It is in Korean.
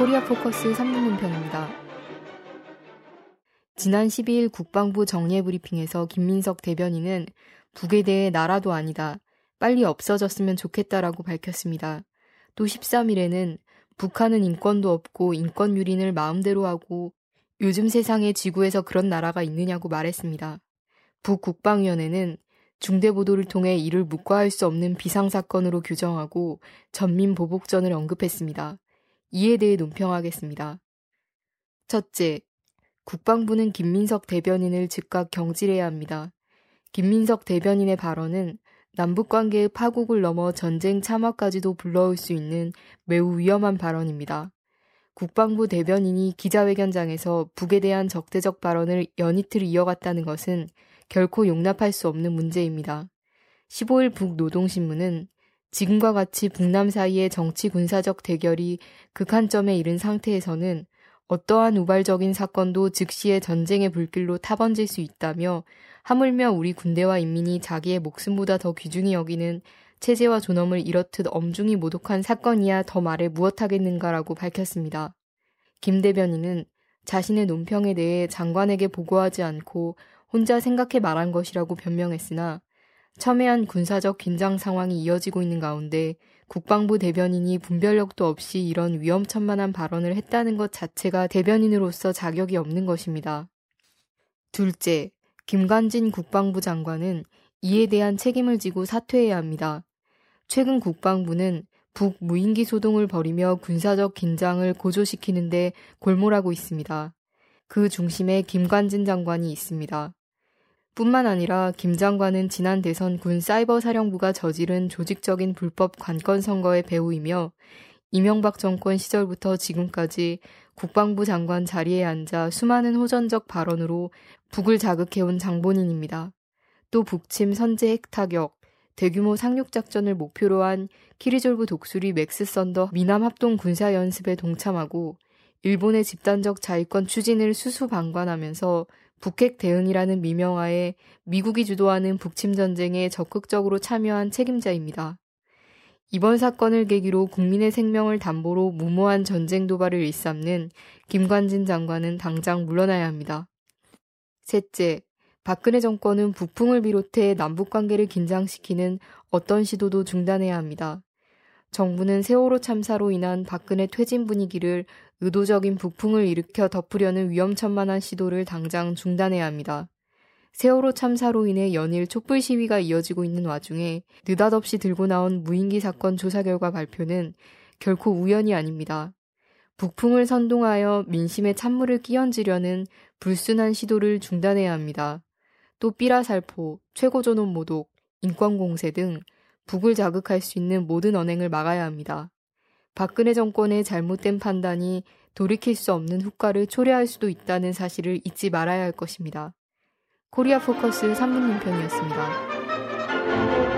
코리아 포커스 3분 논평입니다. 지난 12일 국방부 정례 브리핑에서 김민석 대변인은 북에 대해 나라도 아니다. 빨리 없어졌으면 좋겠다라고 밝혔습니다. 또 13일에는 북한은 인권도 없고 인권 유린을 마음대로 하고 요즘 세상에 지구에서 그런 나라가 있느냐고 말했습니다. 북국방위원회는 중대 보도를 통해 이를 묵과할 수 없는 비상 사건으로 규정하고 전민 보복전을 언급했습니다. 이에 대해 논평하겠습니다. 첫째, 국방부는 김민석 대변인을 즉각 경질해야 합니다. 김민석 대변인의 발언은 남북 관계의 파국을 넘어 전쟁 참화까지도 불러올 수 있는 매우 위험한 발언입니다. 국방부 대변인이 기자회견장에서 북에 대한 적대적 발언을 연이틀 이어갔다는 것은 결코 용납할 수 없는 문제입니다. 15일 북노동신문은 지금과 같이 북남 사이의 정치 군사적 대결이 극한점에 이른 상태에서는 어떠한 우발적인 사건도 즉시에 전쟁의 불길로 타번질 수 있다며 하물며 우리 군대와 인민이 자기의 목숨보다 더 귀중히 여기는 체제와 존엄을 이렇듯 엄중히 모독한 사건이야 더 말해 무엇하겠는가라고 밝혔습니다. 김 대변인은 자신의 논평에 대해 장관에게 보고하지 않고 혼자 생각해 말한 것이라고 변명했으나 첨예한 군사적 긴장 상황이 이어지고 있는 가운데 국방부 대변인이 분별력도 없이 이런 위험천만한 발언을 했다는 것 자체가 대변인으로서 자격이 없는 것입니다. 둘째, 김관진 국방부 장관은 이에 대한 책임을 지고 사퇴해야 합니다. 최근 국방부는 북 무인기 소동을 벌이며 군사적 긴장을 고조시키는데 골몰하고 있습니다. 그 중심에 김관진 장관이 있습니다. 뿐만 아니라 김 장관은 지난 대선 군 사이버 사령부가 저지른 조직적인 불법 관권 선거의 배후이며 이명박 정권 시절부터 지금까지 국방부 장관 자리에 앉아 수많은 호전적 발언으로 북을 자극해온 장본인입니다. 또 북침 선제 핵타격, 대규모 상륙작전을 목표로 한 키리졸브 독수리 맥스 썬더 미남 합동 군사 연습에 동참하고 일본의 집단적 자위권 추진을 수수방관하면서 북핵 대응이라는 미명하에 미국이 주도하는 북침 전쟁에 적극적으로 참여한 책임자입니다. 이번 사건을 계기로 국민의 생명을 담보로 무모한 전쟁 도발을 일삼는 김관진 장관은 당장 물러나야 합니다. 셋째, 박근혜 정권은 북풍을 비롯해 남북 관계를 긴장시키는 어떤 시도도 중단해야 합니다. 정부는 세월호 참사로 인한 박근혜 퇴진 분위기를 의도적인 북풍을 일으켜 덮으려는 위험천만한 시도를 당장 중단해야 합니다. 세월호 참사로 인해 연일 촛불 시위가 이어지고 있는 와중에 느닷없이 들고 나온 무인기 사건 조사 결과 발표는 결코 우연이 아닙니다. 북풍을 선동하여 민심의 찬물을 끼얹으려는 불순한 시도를 중단해야 합니다. 또 삐라살포, 최고존엄 모독, 인권공세 등 북을 자극할 수 있는 모든 언행을 막아야 합니다. 박근혜 정권의 잘못된 판단이 돌이킬 수 없는 후과를 초래할 수도 있다는 사실을 잊지 말아야 할 것입니다. 코리아 포커스 3분 논편이었습니다.